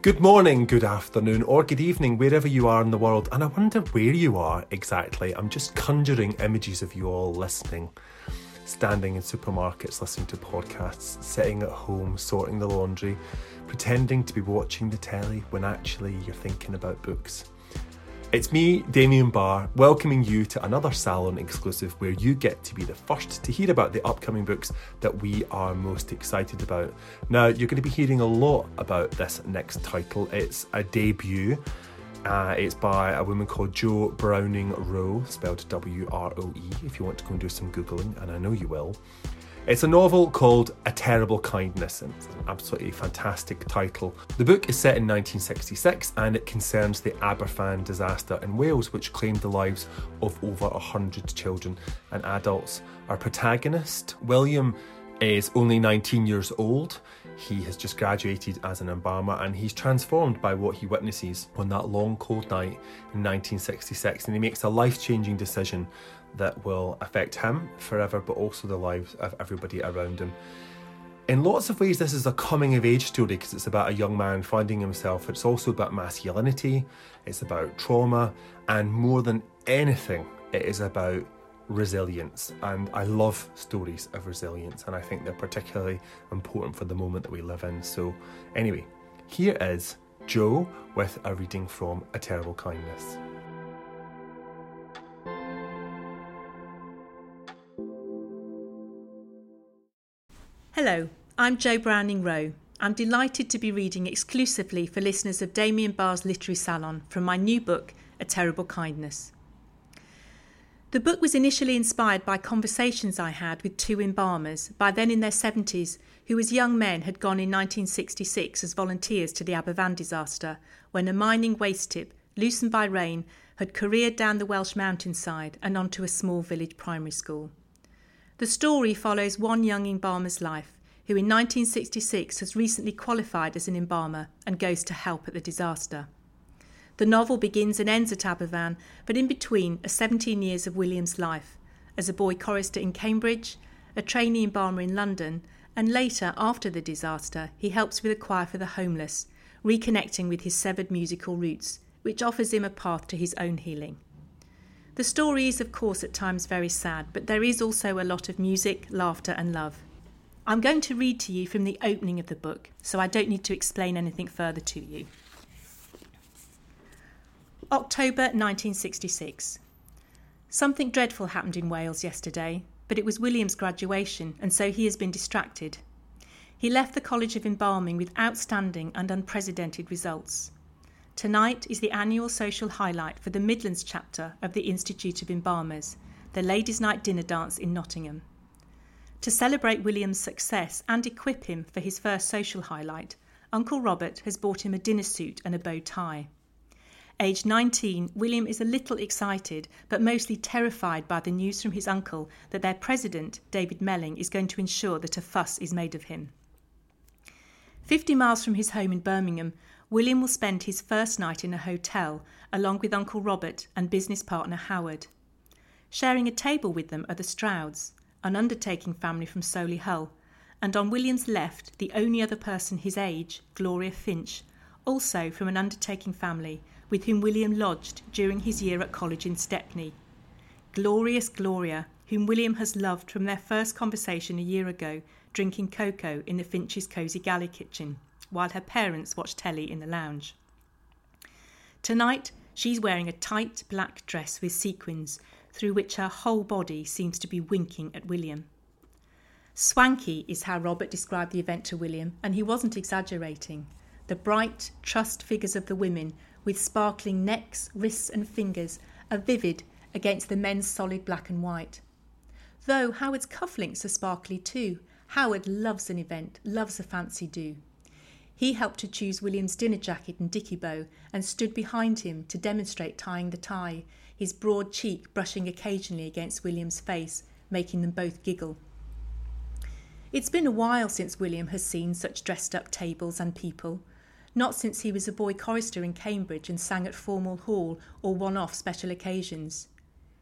Good morning, good afternoon, or good evening, wherever you are in the world. And I wonder where you are exactly. I'm just conjuring images of you all listening, standing in supermarkets, listening to podcasts, sitting at home, sorting the laundry, pretending to be watching the telly when actually you're thinking about books. It's me, Damien Barr, welcoming you to another Salon exclusive where you get to be the first to hear about the upcoming books that we are most excited about. Now, you're going to be hearing a lot about this next title. It's a debut. Uh, it's by a woman called Jo Browning Wroe, spelled W R O E, if you want to go and do some Googling, and I know you will. It's a novel called A Terrible Kindness, and it's an absolutely fantastic title. The book is set in 1966 and it concerns the Aberfan disaster in Wales, which claimed the lives of over 100 children and adults. Our protagonist, William, is only 19 years old. He has just graduated as an embalmer and he's transformed by what he witnesses on that long cold night in 1966 and he makes a life changing decision that will affect him forever, but also the lives of everybody around him. In lots of ways, this is a coming of age story because it's about a young man finding himself. It's also about masculinity, it's about trauma, and more than anything, it is about resilience. And I love stories of resilience, and I think they're particularly important for the moment that we live in. So, anyway, here is Jo with a reading from A Terrible Kindness. Hello, I'm Jo Browning Wroe. I'm delighted to be reading exclusively for listeners of Damien Barr's Literary Salon from my new book, A Terrible Kindness. The book was initially inspired by conversations I had with two embalmers, by then in their 70s, who as young men had gone in 1966 as volunteers to the Aberfan disaster, when a mining waste tip, loosened by rain, had careered down the Welsh mountainside and onto a small village primary school. The story follows one young embalmer's life, who in 1966 has recently qualified as an embalmer and goes to help at the disaster. The novel begins and ends at Aberfan, but in between are 17 years of William's life as a boy chorister in Cambridge, a trainee embalmer in London, and later, after the disaster, he helps with a choir for the homeless, reconnecting with his severed musical roots, which offers him a path to his own healing. The story is, of course, at times very sad, but there is also a lot of music, laughter, and love. I'm going to read to you from the opening of the book, so I don't need to explain anything further to you. October 1966. Something dreadful happened in Wales yesterday, but it was William's graduation, and so he has been distracted. He left the College of Embalming with outstanding and unprecedented results. Tonight is the annual social highlight for the Midlands chapter of the Institute of Embalmers, the Ladies' Night Dinner Dance in Nottingham. To celebrate William's success and equip him for his first social highlight, Uncle Robert has bought him a dinner suit and a bow tie. Aged 19, William is a little excited, but mostly terrified by the news from his uncle that their president, David Melling, is going to ensure that a fuss is made of him. Fifty miles from his home in Birmingham, William will spend his first night in a hotel along with Uncle Robert and business partner Howard. Sharing a table with them are the Strouds, an undertaking family from Solihull, and on William's left, the only other person his age, Gloria Finch, also from an undertaking family with whom William lodged during his year at college in Stepney. Glorious Gloria, whom William has loved from their first conversation a year ago, drinking cocoa in the Finch's cosy galley kitchen while her parents watch telly in the lounge. Tonight, she's wearing a tight black dress with sequins, through which her whole body seems to be winking at William. Swanky is how Robert described the event to William, and he wasn't exaggerating. The bright, trussed figures of the women, with sparkling necks, wrists, and fingers, are vivid against the men's solid black and white. Though Howard's cufflinks are sparkly too. Howard loves an event, loves a fancy do. He helped to choose William's dinner jacket and dicky bow and stood behind him to demonstrate tying the tie, his broad cheek brushing occasionally against William's face, making them both giggle. It's been a while since William has seen such dressed up tables and people. Not since he was a boy chorister in Cambridge and sang at formal hall or one off special occasions.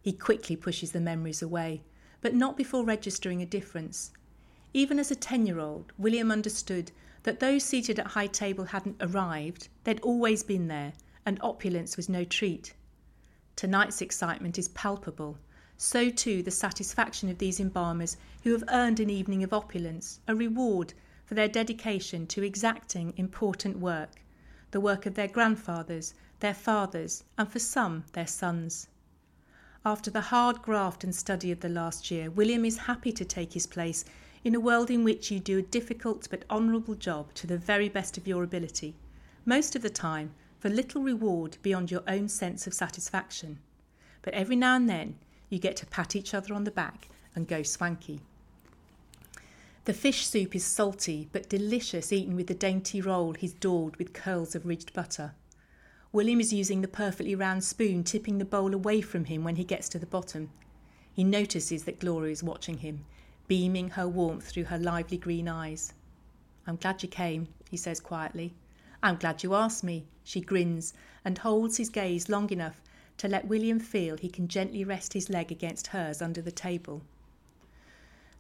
He quickly pushes the memories away, but not before registering a difference. Even as a ten year old, William understood that those seated at high table hadn't arrived, they'd always been there, and opulence was no treat. Tonight's excitement is palpable. So too the satisfaction of these embalmers who have earned an evening of opulence, a reward for their dedication to exacting, important work, the work of their grandfathers, their fathers, and for some, their sons. After the hard graft and study of the last year, William is happy to take his place in a world in which you do a difficult but honourable job to the very best of your ability, most of the time for little reward beyond your own sense of satisfaction. But every now and then you get to pat each other on the back and go swanky. The fish soup is salty but delicious eaten with the dainty roll he's daubed with curls of ridged butter. William is using the perfectly round spoon, tipping the bowl away from him when he gets to the bottom. He notices that Gloria is watching him beaming her warmth through her lively green eyes. I'm glad you came, he says quietly. I'm glad you asked me, she grins and holds his gaze long enough to let William feel he can gently rest his leg against hers under the table.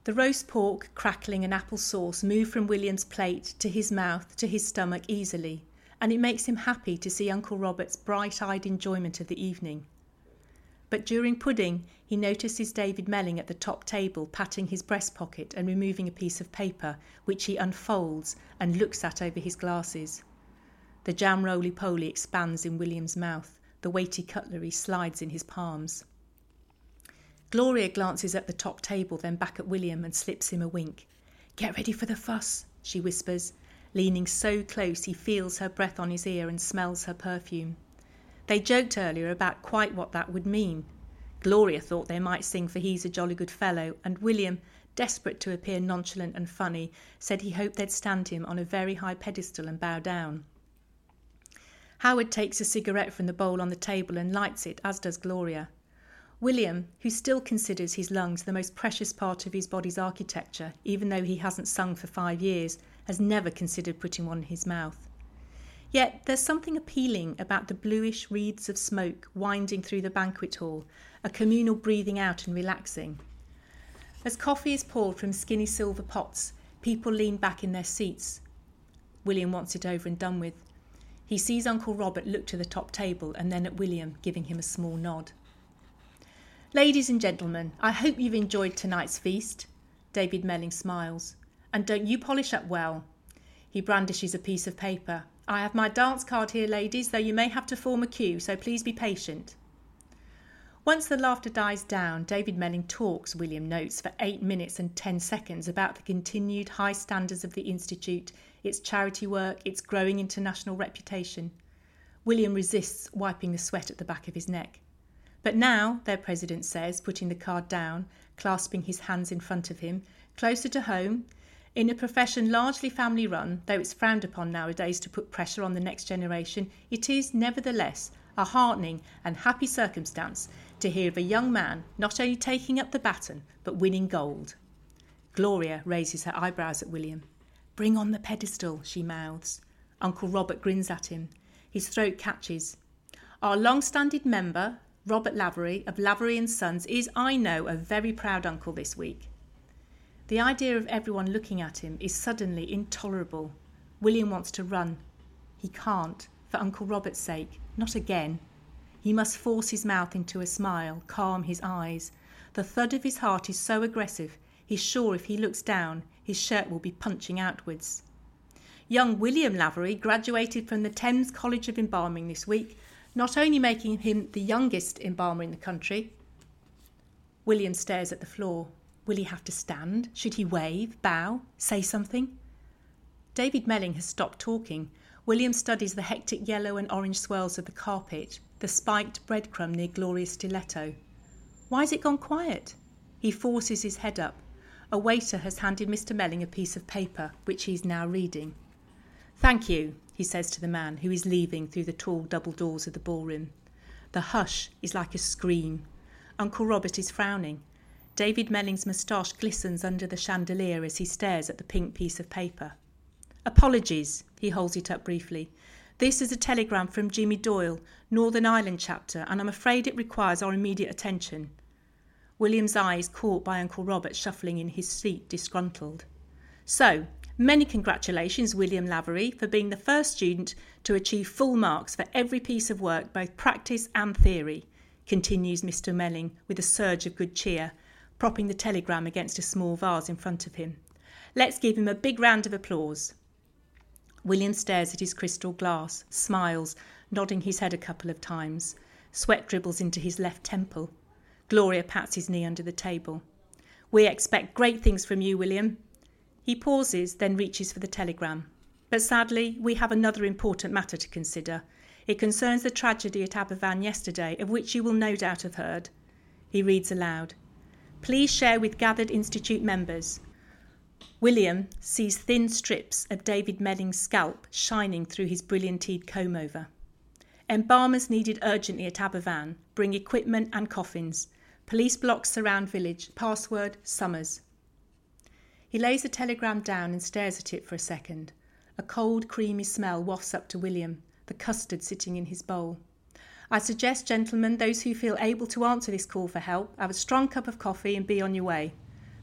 The roast pork, crackling, and apple sauce move from William's plate to his mouth to his stomach easily, and it makes him happy to see Uncle Robert's bright eyed enjoyment of the evening. But during pudding, he notices David Melling at the top table patting his breast pocket and removing a piece of paper, which he unfolds and looks at over his glasses. The jam roly poly expands in William's mouth. The weighty cutlery slides in his palms. Gloria glances at the top table, then back at William and slips him a wink. Get ready for the fuss, she whispers, leaning so close he feels her breath on his ear and smells her perfume. They joked earlier about quite what that would mean. Gloria thought they might sing for He's a Jolly Good Fellow, and William, desperate to appear nonchalant and funny, said he hoped they'd stand him on a very high pedestal and bow down. Howard takes a cigarette from the bowl on the table and lights it, as does Gloria. William, who still considers his lungs the most precious part of his body's architecture, even though he hasn't sung for five years, has never considered putting one in his mouth. Yet there's something appealing about the bluish wreaths of smoke winding through the banquet hall, a communal breathing out and relaxing. As coffee is poured from skinny silver pots, people lean back in their seats. William wants it over and done with. He sees Uncle Robert look to the top table and then at William, giving him a small nod. Ladies and gentlemen, I hope you've enjoyed tonight's feast. David Melling smiles. And don't you polish up well. He brandishes a piece of paper. I have my dance card here, ladies, though you may have to form a queue, so please be patient. Once the laughter dies down, David Melling talks, William notes, for eight minutes and ten seconds about the continued high standards of the Institute, its charity work, its growing international reputation. William resists wiping the sweat at the back of his neck. But now, their president says, putting the card down, clasping his hands in front of him, closer to home, in a profession largely family run, though it's frowned upon nowadays to put pressure on the next generation, it is nevertheless a heartening and happy circumstance to hear of a young man not only taking up the baton but winning gold. Gloria raises her eyebrows at William. Bring on the pedestal, she mouths. Uncle Robert grins at him. His throat catches. Our long standing member, Robert Lavery of Lavery and Sons, is, I know, a very proud uncle this week. The idea of everyone looking at him is suddenly intolerable. William wants to run. He can't, for Uncle Robert's sake, not again. He must force his mouth into a smile, calm his eyes. The thud of his heart is so aggressive, he's sure if he looks down, his shirt will be punching outwards. Young William Lavery graduated from the Thames College of Embalming this week, not only making him the youngest embalmer in the country. William stares at the floor. Will he have to stand? Should he wave, bow, say something? David Melling has stopped talking. William studies the hectic yellow and orange swirls of the carpet, the spiked breadcrumb near Gloria's stiletto. Why Why's it gone quiet? He forces his head up. A waiter has handed Mr. Melling a piece of paper, which he is now reading. Thank you, he says to the man who is leaving through the tall double doors of the ballroom. The hush is like a scream. Uncle Robert is frowning. David Melling's moustache glistens under the chandelier as he stares at the pink piece of paper. Apologies, he holds it up briefly. This is a telegram from Jimmy Doyle, Northern Ireland chapter, and I'm afraid it requires our immediate attention. William's eye is caught by Uncle Robert shuffling in his seat, disgruntled. So, Many congratulations, William Lavery, for being the first student to achieve full marks for every piece of work, both practice and theory, continues Mr. Melling with a surge of good cheer, propping the telegram against a small vase in front of him. Let's give him a big round of applause. William stares at his crystal glass, smiles, nodding his head a couple of times. Sweat dribbles into his left temple. Gloria pats his knee under the table. We expect great things from you, William. He pauses, then reaches for the telegram. But sadly, we have another important matter to consider. It concerns the tragedy at Aberfan yesterday, of which you will no doubt have heard. He reads aloud Please share with gathered Institute members. William sees thin strips of David Melling's scalp shining through his brilliantied comb over. Embalmers needed urgently at Aberfan. Bring equipment and coffins. Police blocks surround village. Password Summers. He lays the telegram down and stares at it for a second. A cold, creamy smell wafts up to William, the custard sitting in his bowl. I suggest, gentlemen, those who feel able to answer this call for help, have a strong cup of coffee and be on your way.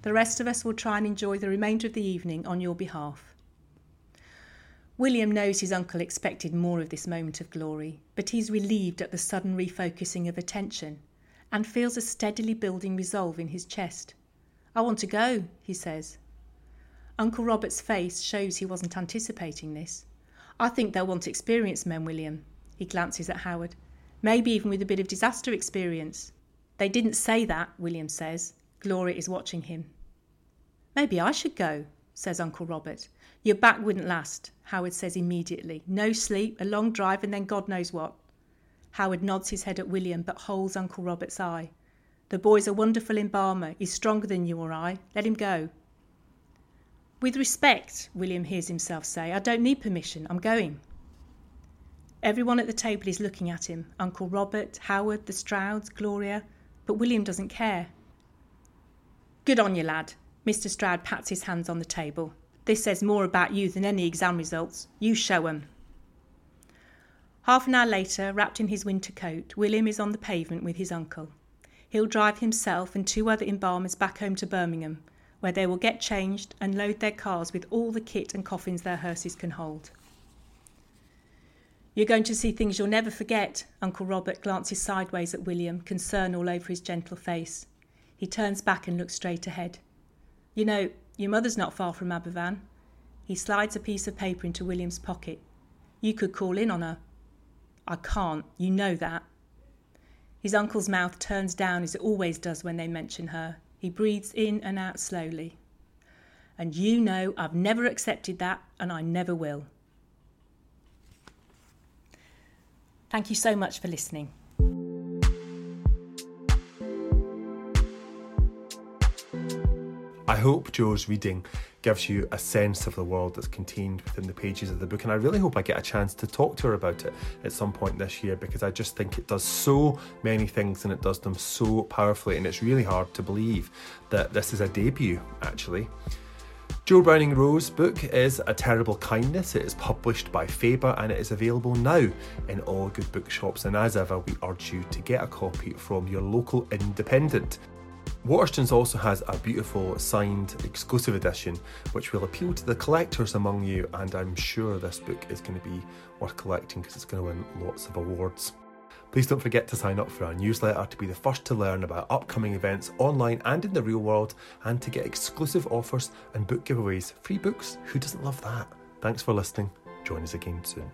The rest of us will try and enjoy the remainder of the evening on your behalf. William knows his uncle expected more of this moment of glory, but he's relieved at the sudden refocusing of attention and feels a steadily building resolve in his chest. I want to go, he says. Uncle Robert's face shows he wasn't anticipating this. I think they'll want experienced men, William. He glances at Howard. Maybe even with a bit of disaster experience. They didn't say that, William says. Gloria is watching him. Maybe I should go, says Uncle Robert. Your back wouldn't last, Howard says immediately. No sleep, a long drive, and then God knows what. Howard nods his head at William but holds Uncle Robert's eye. The boy's a wonderful embalmer. He's stronger than you or I. Let him go. With respect, William hears himself say, I don't need permission, I'm going. Everyone at the table is looking at him Uncle Robert, Howard, the Strouds, Gloria, but William doesn't care. Good on you, lad. Mr. Stroud pats his hands on the table. This says more about you than any exam results. You show 'em. Half an hour later, wrapped in his winter coat, William is on the pavement with his uncle. He'll drive himself and two other embalmers back home to Birmingham, where they will get changed and load their cars with all the kit and coffins their hearses can hold. You're going to see things you'll never forget. Uncle Robert glances sideways at William, concern all over his gentle face. He turns back and looks straight ahead. You know, your mother's not far from Aberfan. He slides a piece of paper into William's pocket. You could call in on her. I can't, you know that. His uncle's mouth turns down as it always does when they mention her. He breathes in and out slowly. And you know I've never accepted that, and I never will. Thank you so much for listening. I hope Jo's reading gives you a sense of the world that's contained within the pages of the book, and I really hope I get a chance to talk to her about it at some point this year because I just think it does so many things and it does them so powerfully, and it's really hard to believe that this is a debut actually. Jo Browning Wroe's book is A Terrible Kindness. It is published by Faber and it is available now in all good bookshops. And as ever, we urge you to get a copy from your local independent. Waterstones also has a beautiful signed exclusive edition which will appeal to the collectors among you, and I'm sure this book is going to be worth collecting because it's going to win lots of awards. Please don't forget to sign up for our newsletter to be the first to learn about upcoming events online and in the real world, and to get exclusive offers and book giveaways. Free books, who doesn't love that? Thanks for listening. Join us again soon.